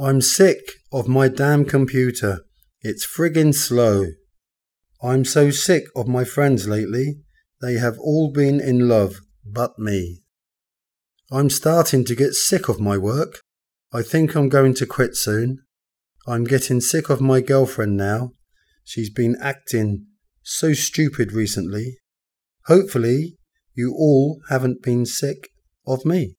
I'm sick of my damn computer. It's friggin' slow. I'm so sick of my friends lately. They have all been in love but me. I'm starting to get sick of my work. I think I'm going to quit soon. I'm getting sick of my girlfriend now. She's been acting so stupid recently. Hopefully, you all haven't been sick of me.